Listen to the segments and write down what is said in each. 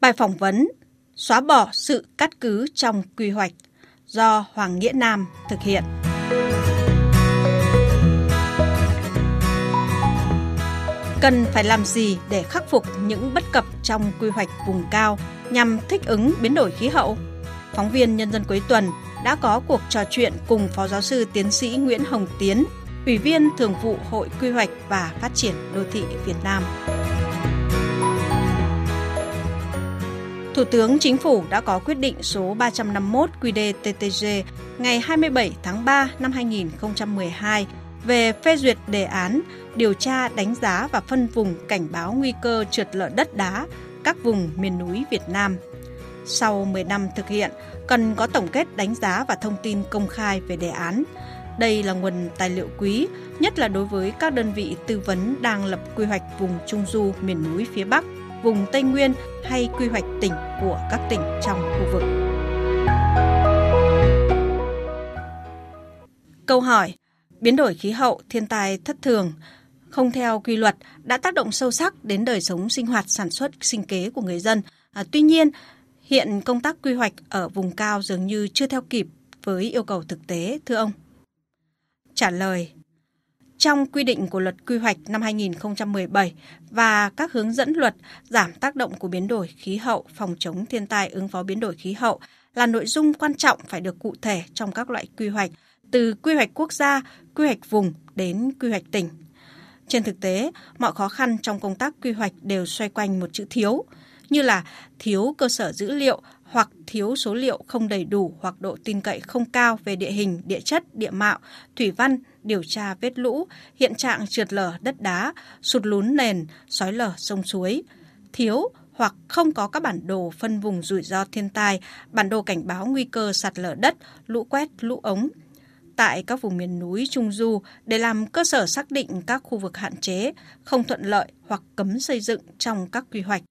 Bài phỏng vấn Xóa bỏ sự cắt cứ trong quy hoạch do Hoàng Nghĩa Nam thực hiện. Cần phải làm gì để khắc phục những bất cập trong quy hoạch vùng cao nhằm thích ứng biến đổi khí hậu? Phóng viên Nhân dân cuối tuần đã có cuộc trò chuyện cùng Phó Giáo sư Tiến sĩ Nguyễn Hồng Tiến, Ủy viên Thường vụ Hội Quy hoạch và Phát triển Đô thị Việt Nam. Thủ tướng Chính phủ đã có quyết định số 351 QĐ-TTG ngày 27 tháng 3 năm 2012 về phê duyệt đề án điều tra đánh giá và phân vùng cảnh báo nguy cơ trượt lở đất đá các vùng miền núi Việt Nam. Sau 10 năm thực hiện, cần có tổng kết đánh giá và thông tin công khai về đề án. Đây là nguồn tài liệu quý, nhất là đối với các đơn vị tư vấn đang lập quy hoạch vùng Trung Du miền núi phía Bắc, vùng Tây Nguyên hay quy hoạch tỉnh của các tỉnh trong khu vực. Câu hỏi Biến đổi khí hậu, thiên tai thất thường, không theo quy luật đã tác động sâu sắc đến đời sống sinh hoạt sản xuất sinh kế của người dân. À, tuy nhiên, hiện công tác quy hoạch ở vùng cao dường như chưa theo kịp với yêu cầu thực tế, thưa ông. Trả lời trong quy định của luật quy hoạch năm 2017 và các hướng dẫn luật giảm tác động của biến đổi khí hậu, phòng chống thiên tai ứng phó biến đổi khí hậu là nội dung quan trọng phải được cụ thể trong các loại quy hoạch, từ quy hoạch quốc gia, quy hoạch vùng đến quy hoạch tỉnh. Trên thực tế, mọi khó khăn trong công tác quy hoạch đều xoay quanh một chữ thiếu, như là thiếu cơ sở dữ liệu hoặc thiếu số liệu không đầy đủ hoặc độ tin cậy không cao về địa hình, địa chất, địa mạo, thủy văn, điều tra vết lũ, hiện trạng trượt lở đất đá, sụt lún nền, sói lở sông suối. Thiếu hoặc không có các bản đồ phân vùng rủi ro thiên tai, bản đồ cảnh báo nguy cơ sạt lở đất, lũ quét, lũ ống, tại các vùng miền núi Trung Du để làm cơ sở xác định các khu vực hạn chế, không thuận lợi hoặc cấm xây dựng trong các quy hoạch.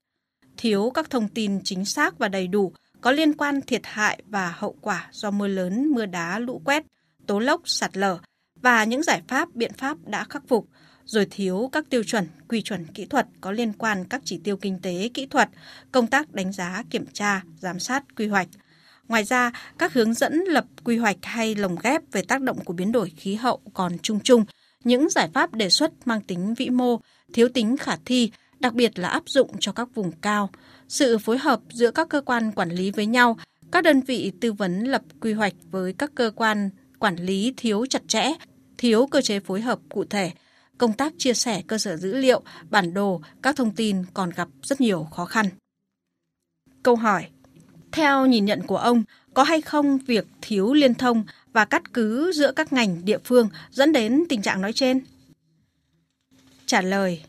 Thiếu các thông tin chính xác và đầy đủ có liên quan thiệt hại và hậu quả do mưa lớn, mưa đá, lũ quét, tố lốc, sạt lở và những giải pháp, biện pháp đã khắc phục, rồi thiếu các tiêu chuẩn, quy chuẩn kỹ thuật có liên quan các chỉ tiêu kinh tế, kỹ thuật, công tác đánh giá, kiểm tra, giám sát, quy hoạch – Ngoài ra, các hướng dẫn lập quy hoạch hay lồng ghép về tác động của biến đổi khí hậu còn chung chung, những giải pháp đề xuất mang tính vĩ mô, thiếu tính khả thi, đặc biệt là áp dụng cho các vùng cao. Sự phối hợp giữa các cơ quan quản lý với nhau, các đơn vị tư vấn lập quy hoạch với các cơ quan quản lý thiếu chặt chẽ, thiếu cơ chế phối hợp cụ thể, công tác chia sẻ cơ sở dữ liệu, bản đồ, các thông tin còn gặp rất nhiều khó khăn. Câu hỏi theo nhìn nhận của ông, có hay không việc thiếu liên thông và cắt cứ giữa các ngành địa phương dẫn đến tình trạng nói trên? Trả lời,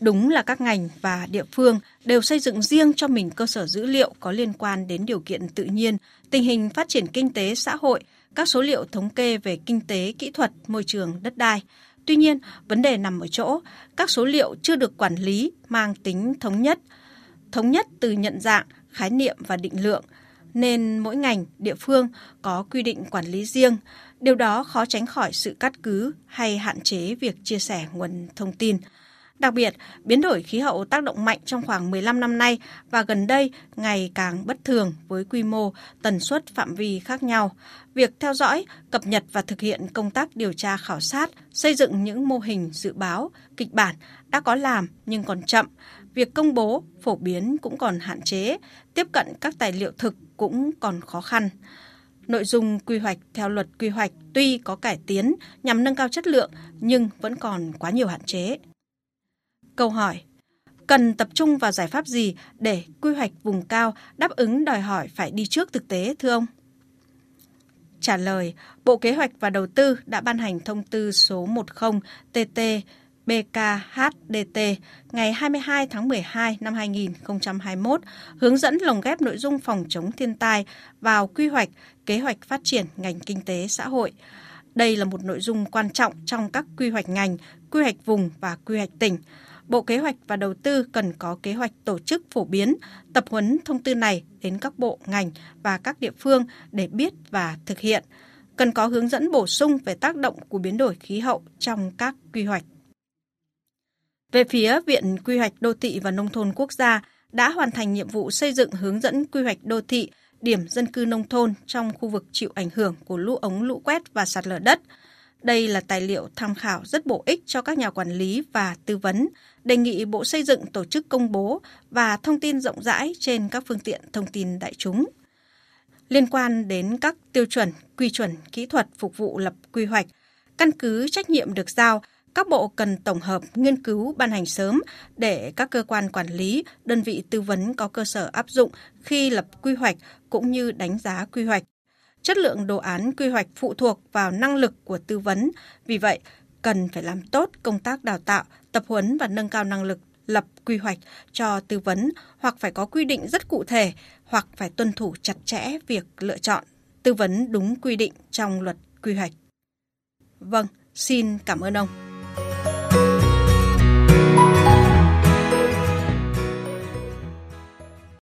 đúng là các ngành và địa phương đều xây dựng riêng cho mình cơ sở dữ liệu có liên quan đến điều kiện tự nhiên, tình hình phát triển kinh tế xã hội, các số liệu thống kê về kinh tế, kỹ thuật, môi trường, đất đai. Tuy nhiên, vấn đề nằm ở chỗ các số liệu chưa được quản lý mang tính thống nhất, thống nhất từ nhận dạng, khái niệm và định lượng, nên mỗi ngành, địa phương có quy định quản lý riêng. Điều đó khó tránh khỏi sự cắt cứ hay hạn chế việc chia sẻ nguồn thông tin. Đặc biệt, biến đổi khí hậu tác động mạnh trong khoảng 15 năm nay và gần đây ngày càng bất thường với quy mô, tần suất phạm vi khác nhau. Việc theo dõi, cập nhật và thực hiện công tác điều tra khảo sát, xây dựng những mô hình dự báo, kịch bản đã có làm nhưng còn chậm việc công bố, phổ biến cũng còn hạn chế, tiếp cận các tài liệu thực cũng còn khó khăn. Nội dung quy hoạch theo luật quy hoạch tuy có cải tiến nhằm nâng cao chất lượng nhưng vẫn còn quá nhiều hạn chế. Câu hỏi Cần tập trung vào giải pháp gì để quy hoạch vùng cao đáp ứng đòi hỏi phải đi trước thực tế thưa ông? Trả lời, Bộ Kế hoạch và Đầu tư đã ban hành thông tư số 10 TT BKHDT ngày 22 tháng 12 năm 2021 hướng dẫn lồng ghép nội dung phòng chống thiên tai vào quy hoạch, kế hoạch phát triển ngành kinh tế xã hội. Đây là một nội dung quan trọng trong các quy hoạch ngành, quy hoạch vùng và quy hoạch tỉnh. Bộ Kế hoạch và Đầu tư cần có kế hoạch tổ chức phổ biến, tập huấn thông tư này đến các bộ, ngành và các địa phương để biết và thực hiện. Cần có hướng dẫn bổ sung về tác động của biến đổi khí hậu trong các quy hoạch. Về phía Viện Quy hoạch Đô thị và Nông thôn Quốc gia đã hoàn thành nhiệm vụ xây dựng hướng dẫn quy hoạch đô thị, điểm dân cư nông thôn trong khu vực chịu ảnh hưởng của lũ ống lũ quét và sạt lở đất. Đây là tài liệu tham khảo rất bổ ích cho các nhà quản lý và tư vấn, đề nghị Bộ Xây dựng tổ chức công bố và thông tin rộng rãi trên các phương tiện thông tin đại chúng. Liên quan đến các tiêu chuẩn, quy chuẩn kỹ thuật phục vụ lập quy hoạch, căn cứ trách nhiệm được giao, các bộ cần tổng hợp, nghiên cứu, ban hành sớm để các cơ quan quản lý, đơn vị tư vấn có cơ sở áp dụng khi lập quy hoạch cũng như đánh giá quy hoạch. Chất lượng đồ án quy hoạch phụ thuộc vào năng lực của tư vấn, vì vậy cần phải làm tốt công tác đào tạo, tập huấn và nâng cao năng lực lập quy hoạch cho tư vấn hoặc phải có quy định rất cụ thể hoặc phải tuân thủ chặt chẽ việc lựa chọn tư vấn đúng quy định trong luật quy hoạch. Vâng, xin cảm ơn ông.